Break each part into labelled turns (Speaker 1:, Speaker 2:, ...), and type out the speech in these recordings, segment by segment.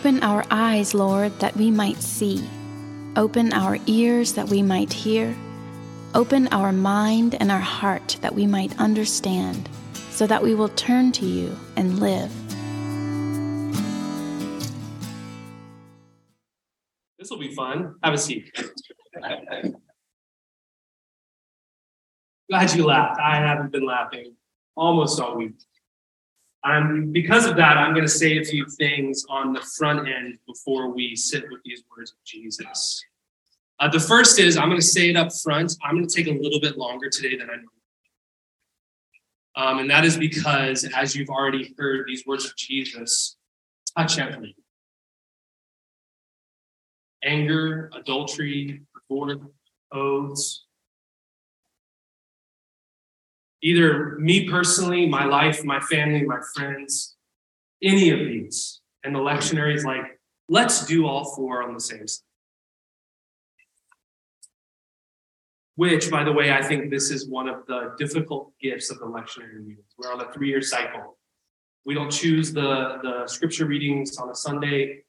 Speaker 1: Open our eyes, Lord, that we might see. Open our ears that we might hear. Open our mind and our heart that we might understand, so that we will turn to you and live.
Speaker 2: This will be fun. Have a seat. Glad you laughed. I haven't been laughing almost all week. Um, because of that, I'm going to say a few things on the front end before we sit with these words of Jesus. Uh, the first is I'm going to say it up front. I'm going to take a little bit longer today than I know. Um, and that is because, as you've already heard, these words of Jesus touch everything anger, adultery, divorce, oaths, either me personally, my life, my family, my friends, any of these. And the lectionary is like, let's do all four on the same side. Which, by the way, I think this is one of the difficult gifts of the lectionary readings. We're on a three year cycle. We don't choose the, the scripture readings on a Sunday.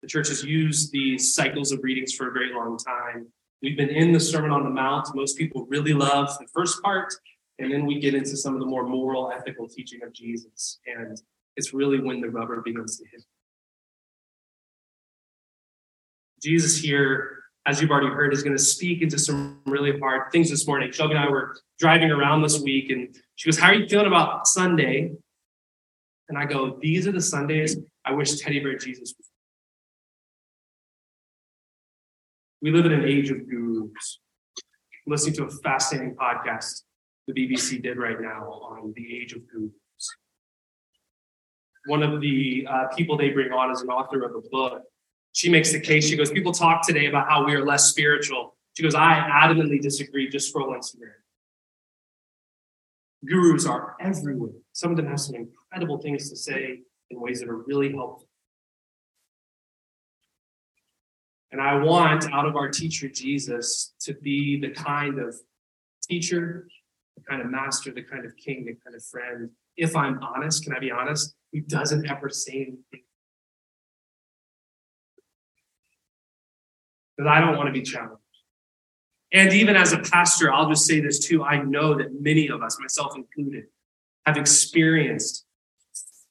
Speaker 2: The church has used these cycles of readings for a very long time. We've been in the Sermon on the Mount. Most people really love the first part, and then we get into some of the more moral, ethical teaching of Jesus. And it's really when the rubber begins to hit. Jesus here, as you've already heard, is going to speak into some really hard things this morning. Shelby and I were driving around this week, and she goes, How are you feeling about Sunday? And I go, These are the Sundays I wish Teddy Bear Jesus was We live in an age of gurus. Listening to a fascinating podcast the BBC did right now on the age of gurus. One of the uh, people they bring on is an author of a book. She makes the case. She goes, People talk today about how we are less spiritual. She goes, I adamantly disagree. Just scroll Instagram. Gurus are everywhere. Some of them have some incredible things to say in ways that are really helpful. And I want out of our teacher Jesus to be the kind of teacher, the kind of master, the kind of king, the kind of friend. If I'm honest, can I be honest? Who doesn't ever say anything. Because I don't want to be challenged. And even as a pastor, I'll just say this too. I know that many of us, myself included, have experienced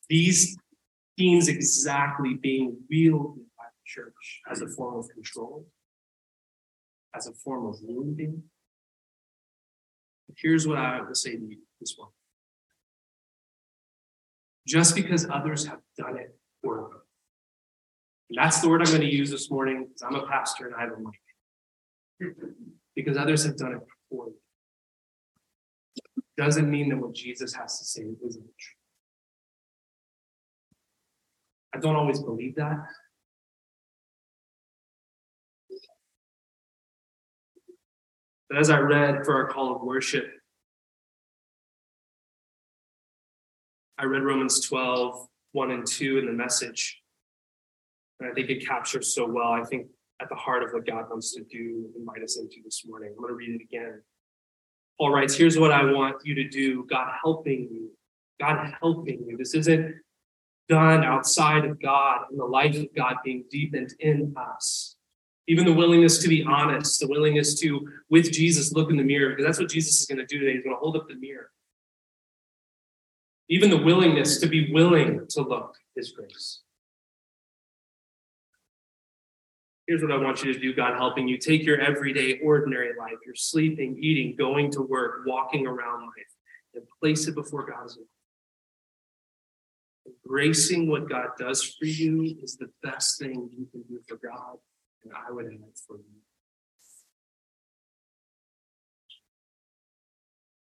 Speaker 2: these themes exactly being wielded church as a form of control, as a form of wounding. Here's what I would say to you this one. Just because others have done it for And that's the word I'm going to use this morning because I'm a pastor and I have a mic. Because others have done it for me. Doesn't mean that what Jesus has to say isn't true. I don't always believe that. But as I read for our call of worship, I read Romans 12, 1 and 2 in the message. And I think it captures so well, I think, at the heart of what God wants to do, invite us into this morning. I'm going to read it again. Paul writes, Here's what I want you to do God helping you. God helping you. This isn't done outside of God and the life of God being deepened in us. Even the willingness to be honest, the willingness to, with Jesus, look in the mirror, because that's what Jesus is going to do today. He's going to hold up the mirror. Even the willingness to be willing to look his grace. Here's what I want you to do, God helping you. Take your everyday, ordinary life, your sleeping, eating, going to work, walking around life, and place it before God's. Embracing what God does for you is the best thing you can do for God and I would add for you.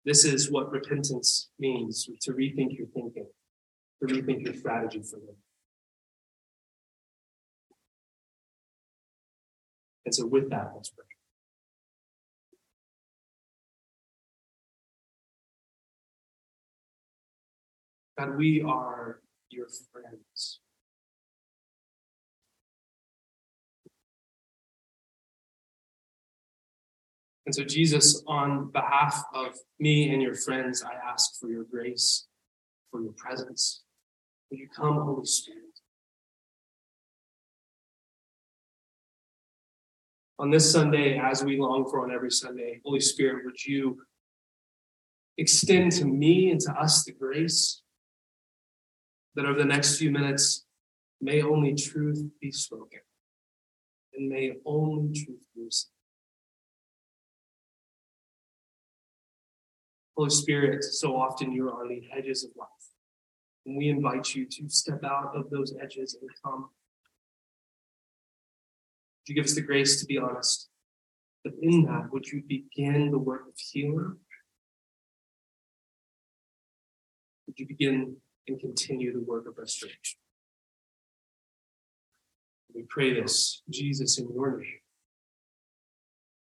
Speaker 2: This is what repentance means to rethink your thinking, to rethink your strategy for them. And so, with that, let's pray. God, we are your friends. And so, Jesus, on behalf of me and your friends, I ask for your grace, for your presence. Will you come, Holy Spirit? On this Sunday, as we long for on every Sunday, Holy Spirit, would you extend to me and to us the grace that over the next few minutes, may only truth be spoken and may only truth be received. Holy Spirit, so often you're on the edges of life. And we invite you to step out of those edges and come. Would you give us the grace to be honest? But in that, would you begin the work of healing? Would you begin and continue the work of restoration? We pray this, Jesus, in your name.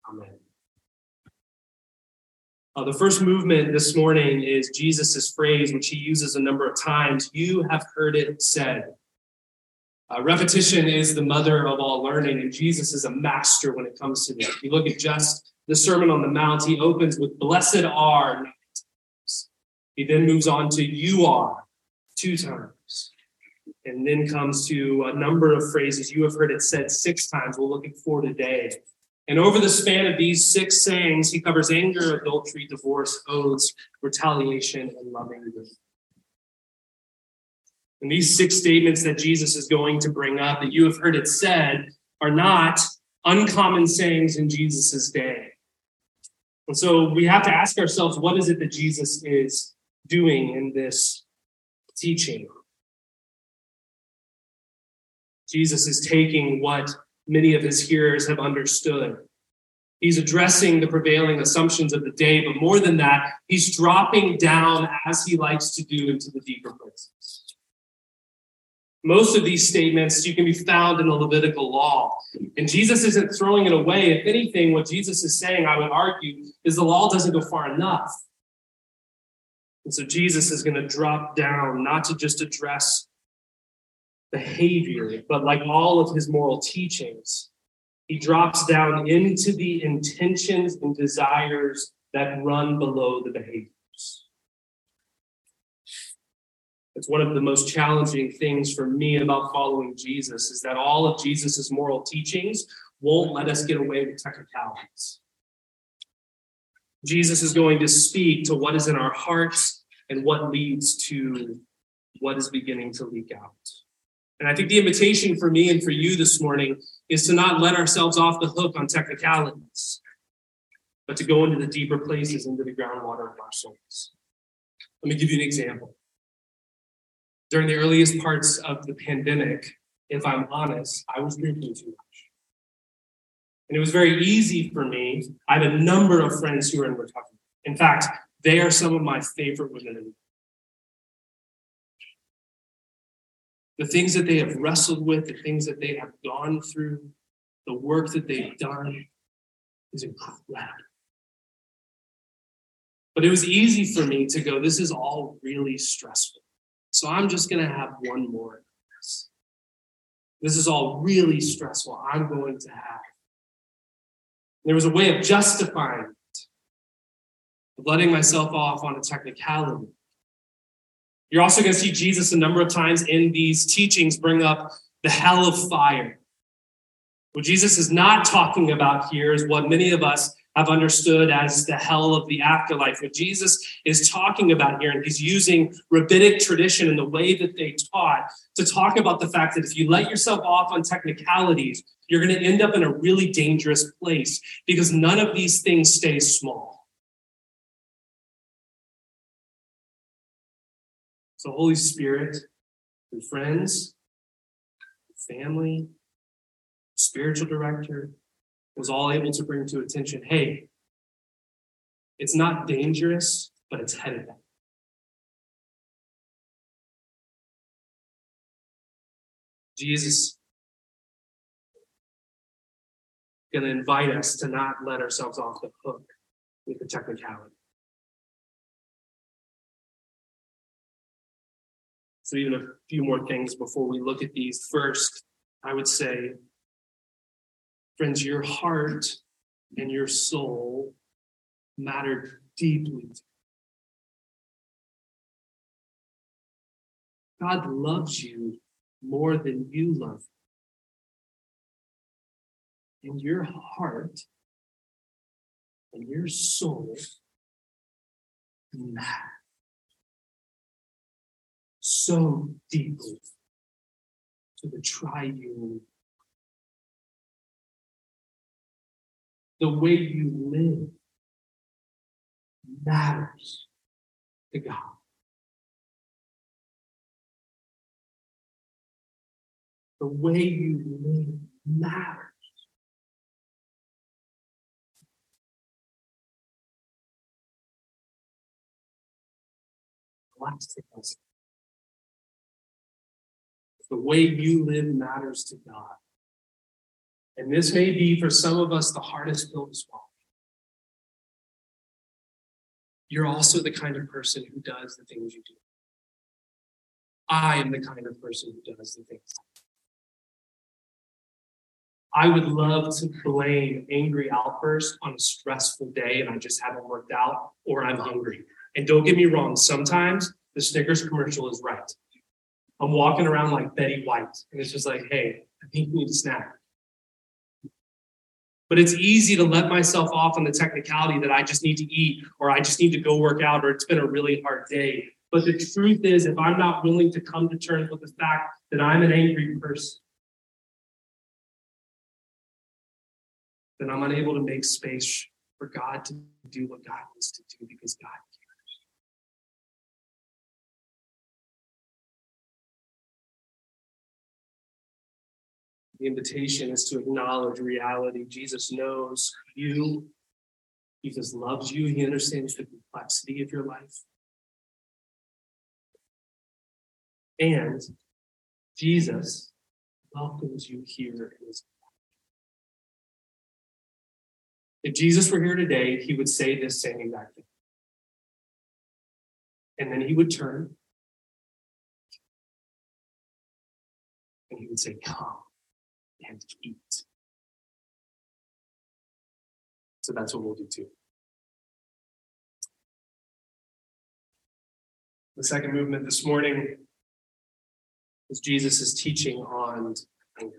Speaker 2: Amen. Uh, the first movement this morning is Jesus' phrase, which he uses a number of times. You have heard it said. Uh, repetition is the mother of all learning, and Jesus is a master when it comes to this. If you look at just the Sermon on the Mount, he opens with, Blessed are. He then moves on to, You are, two times. And then comes to a number of phrases. You have heard it said six times. We'll look at four today. And over the span of these six sayings, he covers anger, adultery, divorce, oaths, retaliation, and loving. And these six statements that Jesus is going to bring up, that you have heard it said, are not uncommon sayings in Jesus' day. And so we have to ask ourselves what is it that Jesus is doing in this teaching? Jesus is taking what many of his hearers have understood. He's addressing the prevailing assumptions of the day, but more than that, he's dropping down as he likes to do into the deeper places. Most of these statements you can be found in the Levitical law. And Jesus isn't throwing it away. If anything, what Jesus is saying, I would argue, is the law doesn't go far enough. And so Jesus is going to drop down, not to just address behavior, but like all of his moral teachings, he drops down into the intentions and desires that run below the behaviors. It's one of the most challenging things for me about following Jesus is that all of Jesus's moral teachings won't let us get away with technicalities. Jesus is going to speak to what is in our hearts and what leads to what is beginning to leak out. And I think the invitation for me and for you this morning is to not let ourselves off the hook on technicalities, but to go into the deeper places, into the groundwater of our souls. Let me give you an example. During the earliest parts of the pandemic, if I'm honest, I was drinking too much. And it was very easy for me. I have a number of friends who are in recovery. In fact, they are some of my favorite women in the things that they have wrestled with, the things that they have gone through, the work that they've done is incredible. But it was easy for me to go, this is all really stressful. So I'm just going to have one more this. This is all really stressful. I'm going to have. There was a way of justifying it, of letting myself off on a technicality. You're also going to see Jesus a number of times in these teachings bring up the hell of fire. What Jesus is not talking about here is what many of us have understood as the hell of the afterlife. What Jesus is talking about here, and he's using rabbinic tradition and the way that they taught to talk about the fact that if you let yourself off on technicalities, you're going to end up in a really dangerous place because none of these things stay small. So, Holy Spirit, and friends, family, spiritual director was all able to bring to attention hey, it's not dangerous, but it's headed back. Jesus is going to invite us to not let ourselves off the hook with the technicality. So, even a few more things before we look at these. First, I would say, friends, your heart and your soul matter deeply. God loves you more than you love. and your heart and your soul matter so deeply to the triune. The way you live matters to God. The way you live matters. Last thing the way you live matters to God. And this may be for some of us the hardest pill to swallow. You're also the kind of person who does the things you do. I am the kind of person who does the things. I would love to blame angry outbursts on a stressful day and I just haven't worked out or I'm hungry. And don't get me wrong, sometimes the Snickers commercial is right. I'm walking around like Betty White, and it's just like, hey, I think you need a snack. But it's easy to let myself off on the technicality that I just need to eat, or I just need to go work out, or it's been a really hard day. But the truth is, if I'm not willing to come to terms with the fact that I'm an angry person, then I'm unable to make space for God to do what God wants to do because God The invitation is to acknowledge reality. Jesus knows you. Jesus loves you. He understands the complexity of your life. And Jesus welcomes you here in his If Jesus were here today, he would say this same exact thing. And then he would turn and he would say, Come and eat. So that's what we'll do too. The second movement this morning is Jesus' teaching on anger.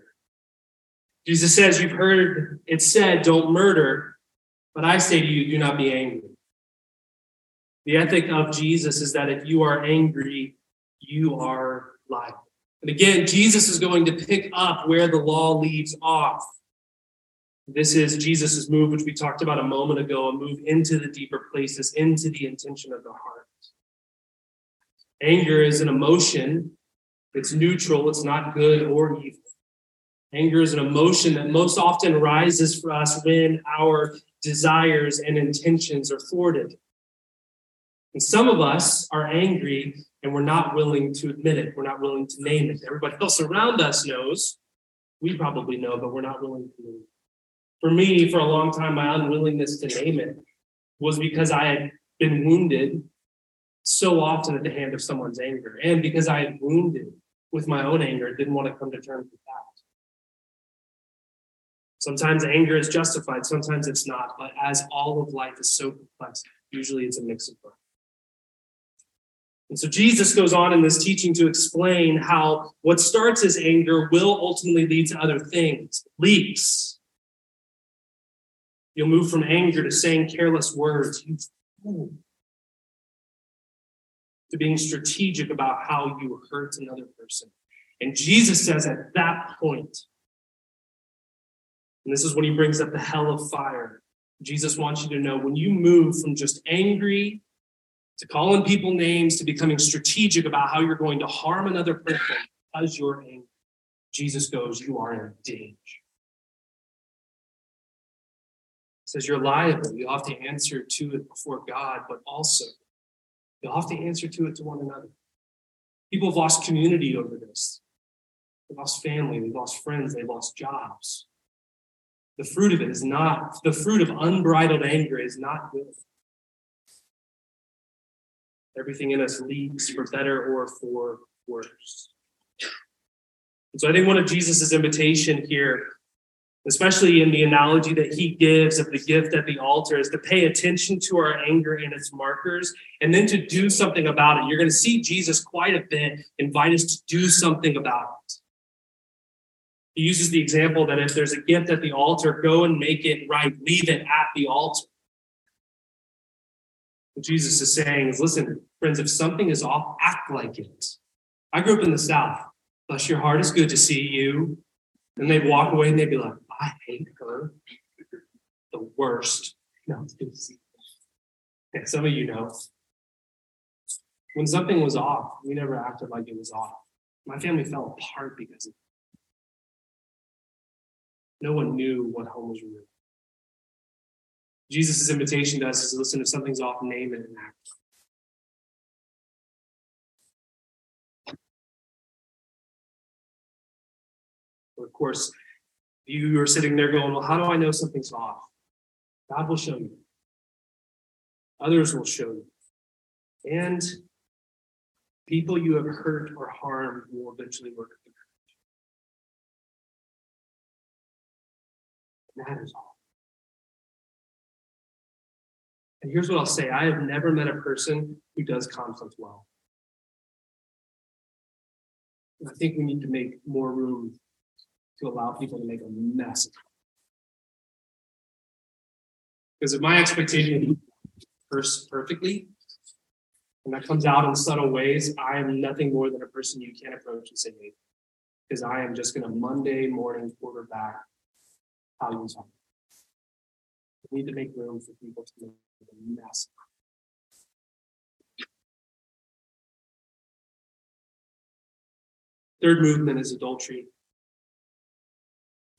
Speaker 2: Jesus says, You've heard it said, don't murder, but I say to you, do not be angry. The ethic of Jesus is that if you are angry, you are liable. And again, Jesus is going to pick up where the law leaves off. This is Jesus' move, which we talked about a moment ago, a move into the deeper places, into the intention of the heart. Anger is an emotion, it's neutral, it's not good or evil. Anger is an emotion that most often rises for us when our desires and intentions are thwarted. And some of us are angry and we're not willing to admit it. We're not willing to name it. Everybody else around us knows. We probably know, but we're not willing to name it. For me, for a long time, my unwillingness to name it was because I had been wounded so often at the hand of someone's anger, and because I had wounded with my own anger, didn't want to come to terms with that. Sometimes anger is justified, sometimes it's not, but as all of life is so complex, usually it's a mix of both. And so Jesus goes on in this teaching to explain how what starts as anger will ultimately lead to other things, leaks. You'll move from anger to saying careless words, to being strategic about how you hurt another person. And Jesus says at that point, and this is when he brings up the hell of fire. Jesus wants you to know when you move from just angry to calling people names, to becoming strategic about how you're going to harm another person because you're angry. Jesus goes, You are in danger. He says you're liable. You have to answer to it before God, but also you'll have to answer to it to one another. People have lost community over this. They've lost family, they've lost friends, they've lost jobs. The fruit of it is not, the fruit of unbridled anger is not good. Everything in us leaks for better or for worse. And so I think one of Jesus's invitation here, especially in the analogy that he gives of the gift at the altar, is to pay attention to our anger and its markers and then to do something about it. You're going to see Jesus quite a bit invite us to do something about it. He uses the example that if there's a gift at the altar, go and make it right, leave it at the altar. What Jesus is saying is listen, friends, if something is off, act like it. I grew up in the South. Bless your heart, it's good to see you. And they'd walk away and they'd be like, I hate her. The worst. No, it's good to see you. some of you know. When something was off, we never acted like it was off. My family fell apart because of it. No one knew what home was real. Jesus' invitation to us is listen, if something's off, name it and act. Of course, you are sitting there going, Well, how do I know something's off? God will show you. Others will show you. And people you have hurt or harmed will eventually work That is all. And here's what I'll say I have never met a person who does conflict well. I think we need to make more room to allow people to make a mess. Because if my expectation is perfectly, and that comes out in subtle ways, I am nothing more than a person you can't approach and say, hey, because I am just going to Monday morning quarterback how you talk. We need to make room for people to make a mess. Third movement is adultery.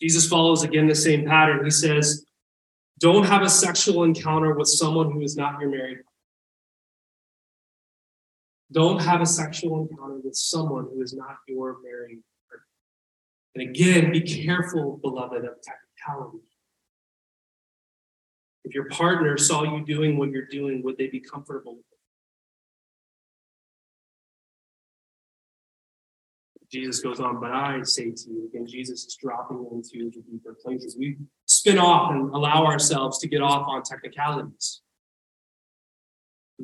Speaker 2: Jesus follows again the same pattern. He says, Don't have a sexual encounter with someone who is not your married. Don't have a sexual encounter with someone who is not your married. And again, be careful, beloved, of technicality. If your partner saw you doing what you're doing, would they be comfortable? Jesus goes on, but I say to you, again, Jesus is dropping into the deeper places. We spin off and allow ourselves to get off on technicalities.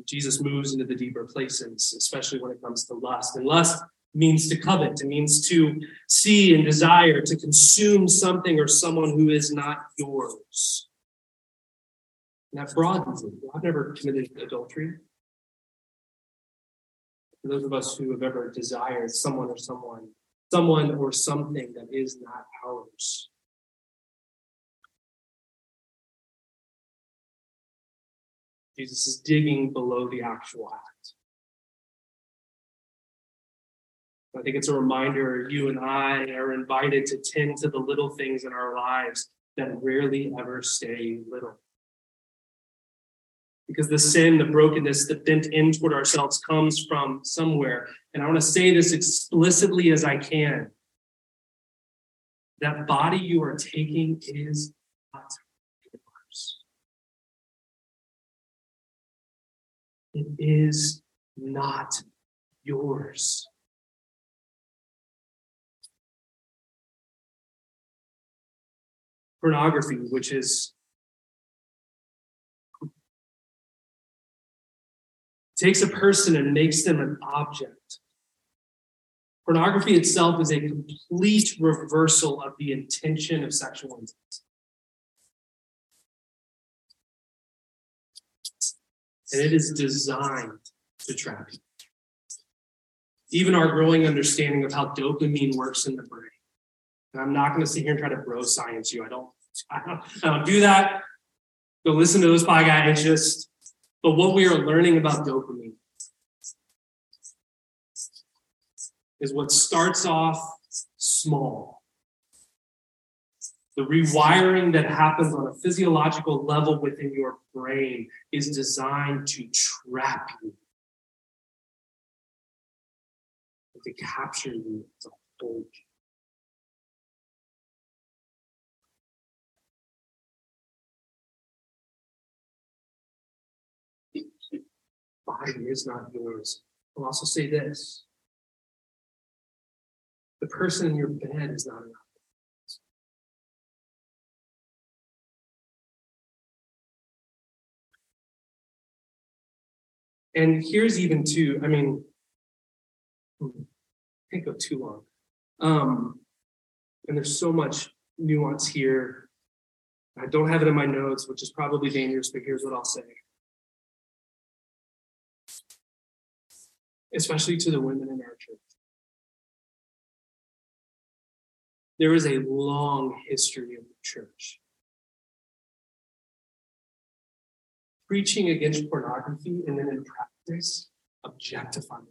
Speaker 2: Jesus moves into the deeper places, especially when it comes to lust. And lust means to covet, it means to see and desire, to consume something or someone who is not yours. And that broadens it. I've never committed adultery for those of us who have ever desired someone or someone, someone or something that is not ours. Jesus is digging below the actual act. I think it's a reminder you and I are invited to tend to the little things in our lives that rarely ever stay little because the sin, the brokenness, the bent in toward ourselves comes from somewhere. And I want to say this explicitly as I can. That body you are taking is not yours. It is not yours. Pornography, which is takes a person and makes them an object. Pornography itself is a complete reversal of the intention of sexual intimacy. And it is designed to trap you. Even our growing understanding of how dopamine works in the brain. And I'm not going to sit here and try to bro science you. I don't, I don't, I don't do that. Go listen to those podcasts. It's just but what we are learning about dopamine is what starts off small. The rewiring that happens on a physiological level within your brain is designed to trap you, to capture you, to hold you. Body is not yours. I'll also say this the person in your bed is not enough. And here's even two, I mean, I can't go too long. Um, And there's so much nuance here. I don't have it in my notes, which is probably dangerous, but here's what I'll say. Especially to the women in our church. There is a long history of the church preaching against pornography and then in practice objectifying.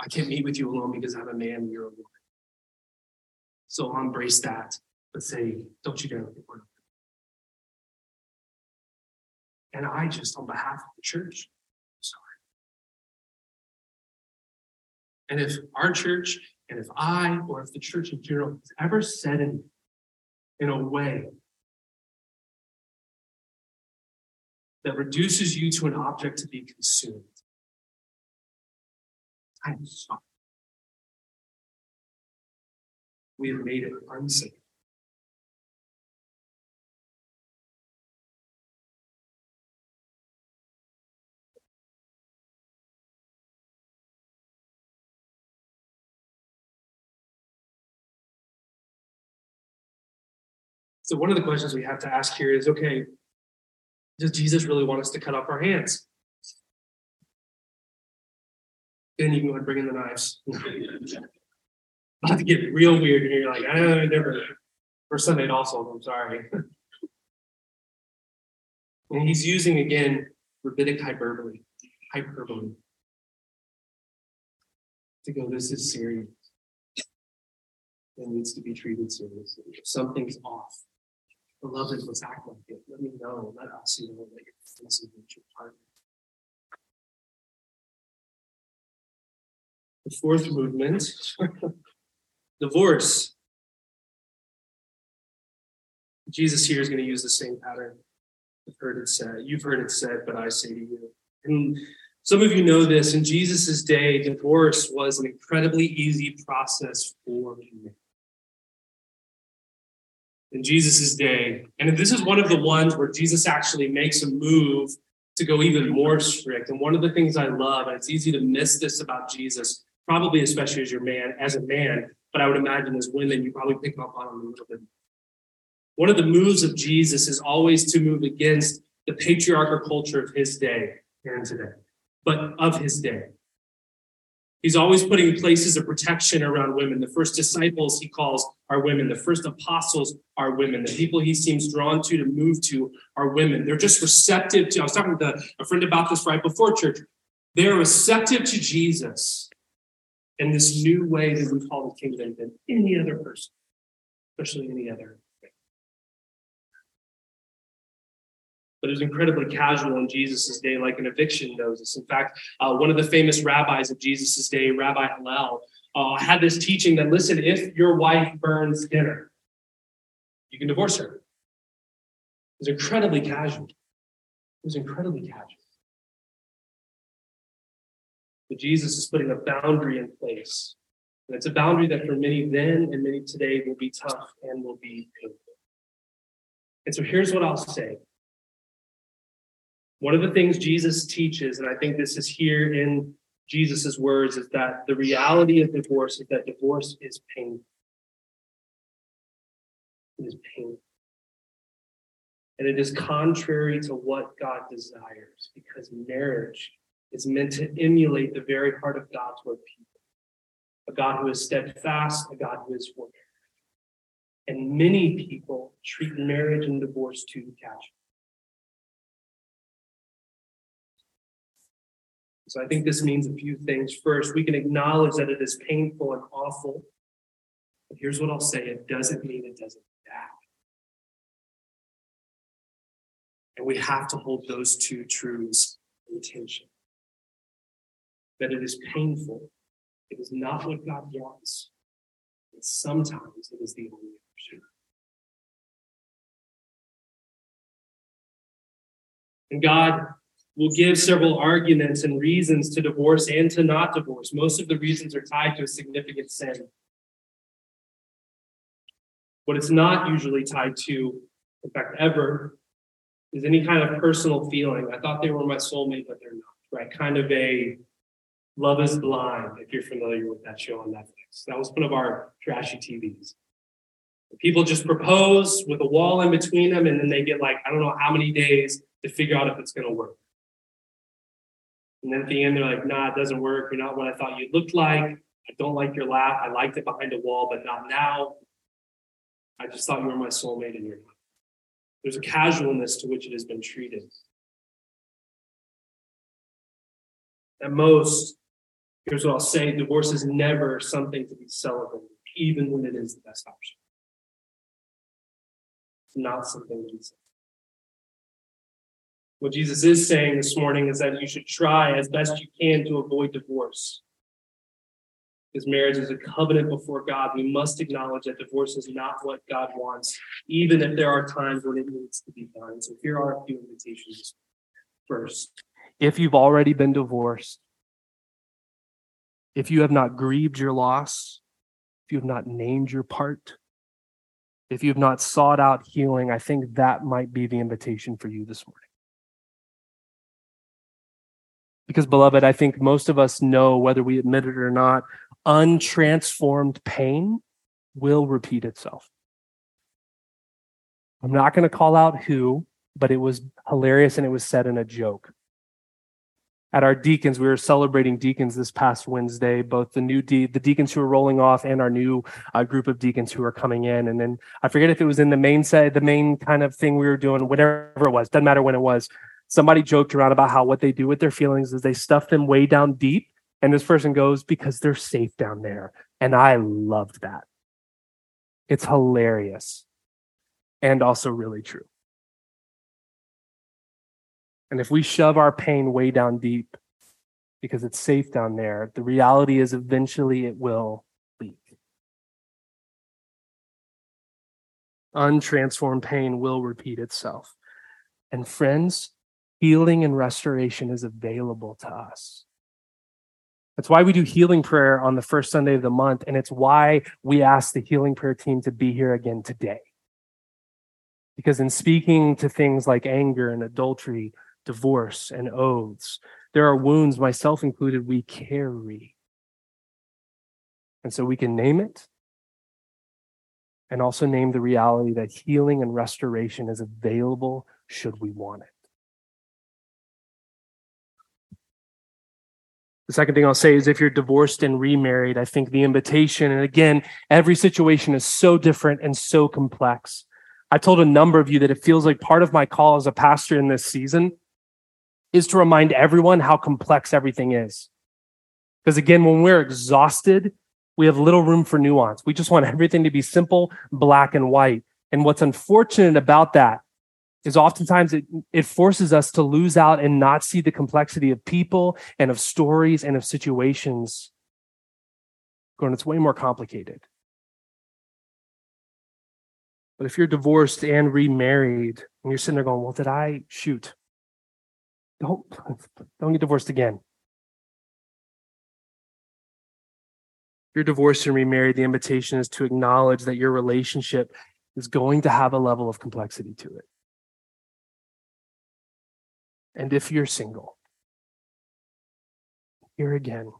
Speaker 2: I can't meet with you alone because I'm a man, and you're a woman. So I'll embrace that, but say, don't you dare look at pornography. And I just, on behalf of the church, And if our church, and if I, or if the church in general has ever said in, in a way that reduces you to an object to be consumed. I'm sorry. We have made it unsafe. So, one of the questions we have to ask here is okay, does Jesus really want us to cut off our hands? Then you can go ahead and bring in the knives. About to get real weird, and you're like, I never. For Sunday also, I'm sorry. and he's using again rabbinic hyperbole, hyperbole, to go. This is serious. It needs to be treated seriously. Something's off. Beloved, let's act like it. Let me know. Let us know that you're facing with your partner. The fourth movement, divorce. Jesus here is going to use the same pattern. You've heard it said, you've heard it said, but I say to you. And some of you know this. In Jesus' day, divorce was an incredibly easy process for men in Jesus' day. And this is one of the ones where Jesus actually makes a move to go even more strict. And one of the things I love, and it's easy to miss this about Jesus, probably especially as your man, as a man, but I would imagine as women, you probably pick up on it a little bit. One of the moves of Jesus is always to move against the patriarchal culture of his day and today, but of his day. He's always putting places of protection around women. The first disciples he calls are women. The first apostles are women. The people he seems drawn to to move to are women. They're just receptive to. I was talking to a friend about this right before church. They're receptive to Jesus in this new way that we call the kingdom than any other person, especially any other but it was incredibly casual in Jesus' day, like an eviction notice. In fact, uh, one of the famous rabbis of Jesus' day, Rabbi Hillel, uh, had this teaching that listen, if your wife burns dinner, you can divorce her. It was incredibly casual. It was incredibly casual. But Jesus is putting a boundary in place. And it's a boundary that for many then and many today will be tough and will be painful. And so here's what I'll say one of the things Jesus teaches, and I think this is here in Jesus' words, is that the reality of divorce is that divorce is painful. It is painful. And it is contrary to what God desires because marriage is meant to emulate the very heart of God's word people. A God who is steadfast, a God who is for And many people treat marriage and divorce too casually. So I think this means a few things. First, we can acknowledge that it is painful and awful. But here's what I'll say it doesn't mean it doesn't happen. And we have to hold those two truths in tension. That it is painful, it is not what God wants, and sometimes it is the only option. And God We'll give several arguments and reasons to divorce and to not divorce. Most of the reasons are tied to a significant sin. What it's not usually tied to, in fact, ever, is any kind of personal feeling. I thought they were my soulmate, but they're not, right? Kind of a love is blind, if you're familiar with that show on Netflix.
Speaker 3: That was one of our trashy TVs. People just propose with a wall in between them, and then they get like, I don't know how many days to figure out if it's going to work. And then at the end, they're like, nah, it doesn't work. You're not what I thought you looked like. I don't like your laugh. I liked it behind a wall, but not now. I just thought you were my soulmate and you're not. There's a casualness to which it has been treated. At most, here's what I'll say divorce is never something to be celebrated, even when it is the best option. It's not something to be celebrated. What Jesus is saying this morning is that you should try as best you can to avoid divorce. Because marriage is a covenant before God, we must acknowledge that divorce is not what God wants, even if there are times when it needs to be done. So here are a few invitations. First,
Speaker 2: if you've already been divorced, if you have not grieved your loss, if you have not named your part, if you have not sought out healing, I think that might be the invitation for you this morning. Because, beloved, I think most of us know, whether we admit it or not, untransformed pain will repeat itself. I'm not going to call out who, but it was hilarious and it was said in a joke. At our deacons, we were celebrating deacons this past Wednesday, both the new de- the deacons who are rolling off and our new uh, group of deacons who are coming in. And then I forget if it was in the main set, the main kind of thing we were doing, whatever it was, doesn't matter when it was. Somebody joked around about how what they do with their feelings is they stuff them way down deep and this person goes, because they're safe down there. And I loved that. It's hilarious and also really true. And if we shove our pain way down deep because it's safe down there, the reality is eventually it will leak. Untransformed pain will repeat itself. And friends, healing and restoration is available to us. That's why we do healing prayer on the first Sunday of the month. And it's why we ask the healing prayer team to be here again today. Because in speaking to things like anger and adultery, divorce and oaths, there are wounds, myself included, we carry. And so we can name it and also name the reality that healing and restoration is available should we want it. The second thing I'll say is if you're divorced and remarried, I think the invitation, and again, every situation is so different and so complex. I told a number of you that it feels like part of my call as a pastor in this season is to remind everyone how complex everything is. Because again, when we're exhausted, we have little room for nuance. We just want everything to be simple, black and white. And what's unfortunate about that is oftentimes it, it forces us to lose out and not see the complexity of people and of stories and of situations. Going, it's way more complicated. But if you're divorced and remarried and you're sitting there going, well, did I shoot? Don't, don't get divorced again. If you're divorced and remarried, the invitation is to acknowledge that your relationship is going to have a level of complexity to it. And if you're single, here again,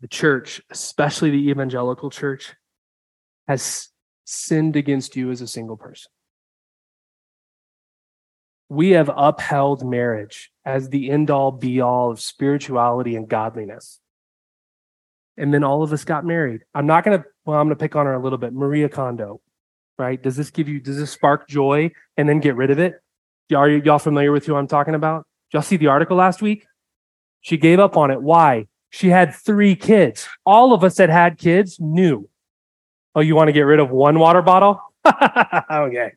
Speaker 2: the church, especially the evangelical church, has sinned against you as a single person. We have upheld marriage as the end all be all of spirituality and godliness. And then all of us got married. I'm not going to, well, I'm going to pick on her a little bit. Maria Kondo, right? Does this give you, does this spark joy and then get rid of it? Are y'all familiar with who I'm talking about? Did y'all see the article last week? She gave up on it. Why? She had three kids. All of us that had kids knew. Oh, you want to get rid of one water bottle? okay.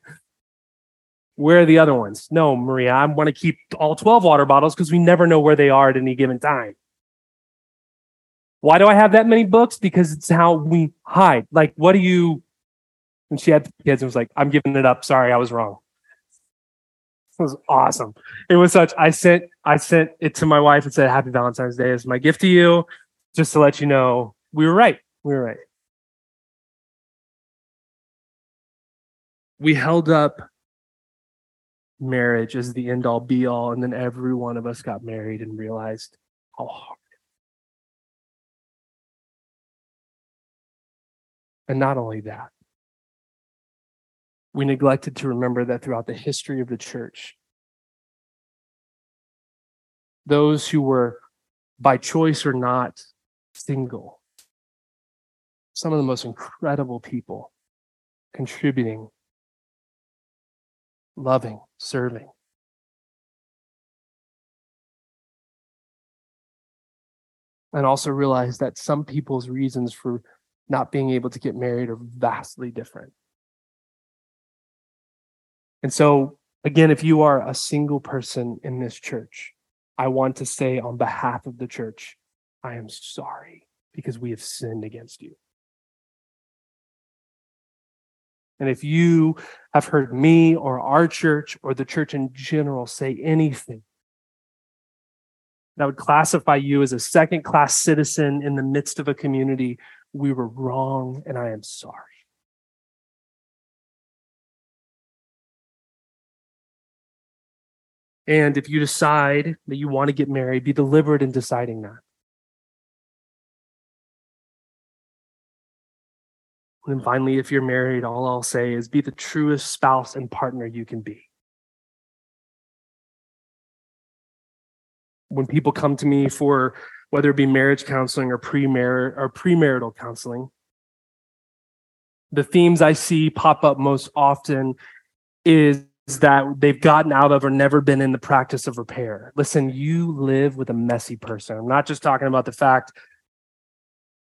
Speaker 2: Where are the other ones? No, Maria, I want to keep all 12 water bottles because we never know where they are at any given time. Why do I have that many books? Because it's how we hide. Like, what do you? And she had kids and was like, I'm giving it up. Sorry, I was wrong was awesome. It was such. I sent I sent it to my wife and said, "Happy Valentine's Day as my gift to you, just to let you know we were right. We were right." We held up marriage as the end all be all, and then every one of us got married and realized how hard. And not only that, we neglected to remember that throughout the history of the church, those who were by choice or not single, some of the most incredible people contributing, loving, serving. And also realize that some people's reasons for not being able to get married are vastly different. And so, again, if you are a single person in this church, I want to say on behalf of the church, I am sorry because we have sinned against you. And if you have heard me or our church or the church in general say anything that would classify you as a second class citizen in the midst of a community, we were wrong and I am sorry. And if you decide that you want to get married, be deliberate in deciding that. And finally, if you're married, all I'll say is be the truest spouse and partner you can be. When people come to me for whether it be marriage counseling or pre-marriage or premarital counseling, the themes I see pop up most often is that they've gotten out of or never been in the practice of repair. Listen, you live with a messy person. I'm not just talking about the fact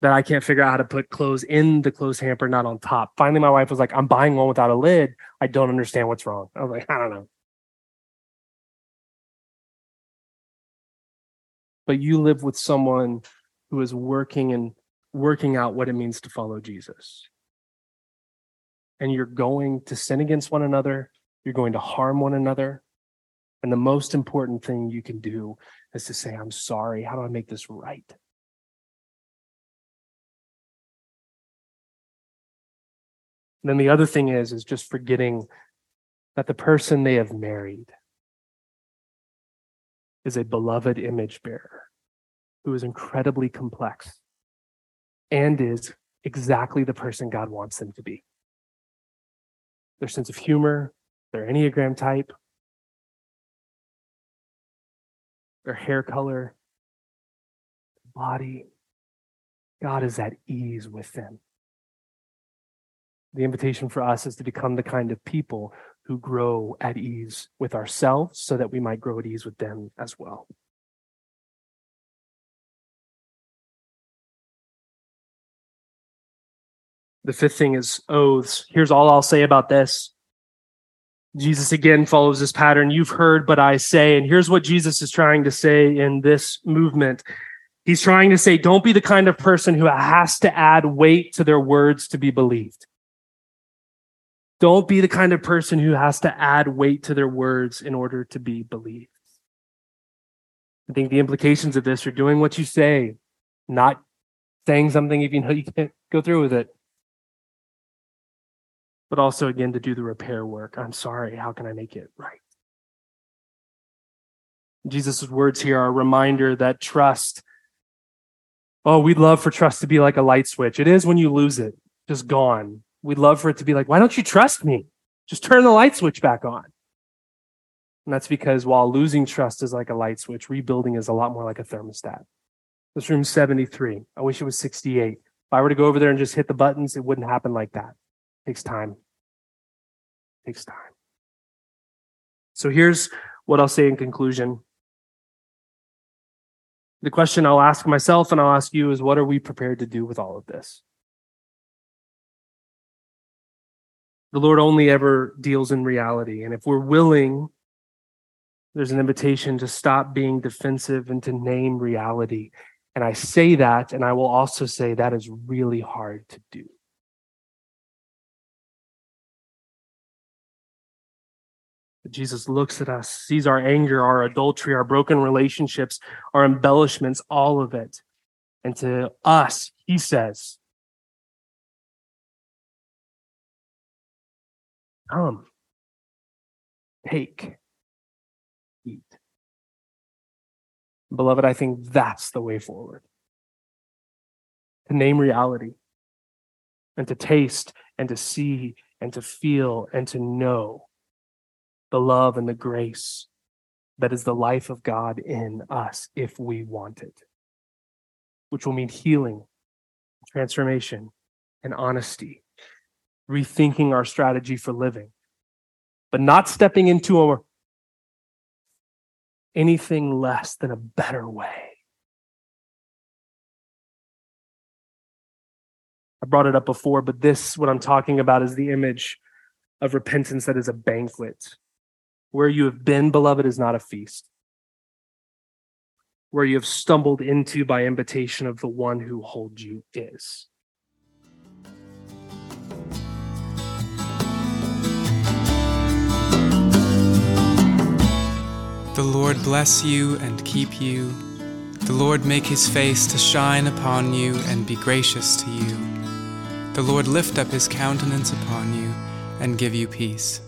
Speaker 2: that I can't figure out how to put clothes in the clothes hamper, not on top. Finally, my wife was like, I'm buying one without a lid. I don't understand what's wrong. I was like, I don't know. But you live with someone who is working and working out what it means to follow Jesus. And you're going to sin against one another, you're going to harm one another. And the most important thing you can do is to say, I'm sorry. How do I make this right? then the other thing is is just forgetting that the person they have married is a beloved image bearer who is incredibly complex and is exactly the person God wants them to be. Their sense of humor, their Enneagram type, their hair color, body. God is at ease with them. The invitation for us is to become the kind of people who grow at ease with ourselves so that we might grow at ease with them as well. The fifth thing is oaths. Here's all I'll say about this. Jesus again follows this pattern. You've heard, but I say. And here's what Jesus is trying to say in this movement. He's trying to say, don't be the kind of person who has to add weight to their words to be believed. Don't be the kind of person who has to add weight to their words in order to be believed. I think the implications of this are doing what you say, not saying something if you know you can't go through with it. But also, again, to do the repair work. I'm sorry. How can I make it right? Jesus' words here are a reminder that trust, oh, we'd love for trust to be like a light switch. It is when you lose it, just gone. We'd love for it to be like, why don't you trust me? Just turn the light switch back on. And that's because while losing trust is like a light switch, rebuilding is a lot more like a thermostat. This room's 73. I wish it was 68. If I were to go over there and just hit the buttons, it wouldn't happen like that. It takes time. Takes time. So here's what I'll say in conclusion. The question I'll ask myself and I'll ask you is what are we prepared to do with all of this? The Lord only ever deals in reality. And if we're willing, there's an invitation to stop being defensive and to name reality. And I say that, and I will also say that is really hard to do. Jesus looks at us, sees our anger, our adultery, our broken relationships, our embellishments, all of it. And to us, he says, Come, take, eat. Beloved, I think that's the way forward. To name reality and to taste and to see and to feel and to know the love and the grace that is the life of God in us if we want it, which will mean healing, transformation, and honesty, rethinking our strategy for living, but not stepping into a, anything less than a better way. I brought it up before, but this, what I'm talking about, is the image of repentance that is a banquet. Where you have been, beloved, is not a feast. Where you have stumbled into by invitation of the one who holds you is.
Speaker 4: The Lord bless you and keep you. The Lord make his face to shine upon you and be gracious to you. The Lord lift up his countenance upon you and give you peace.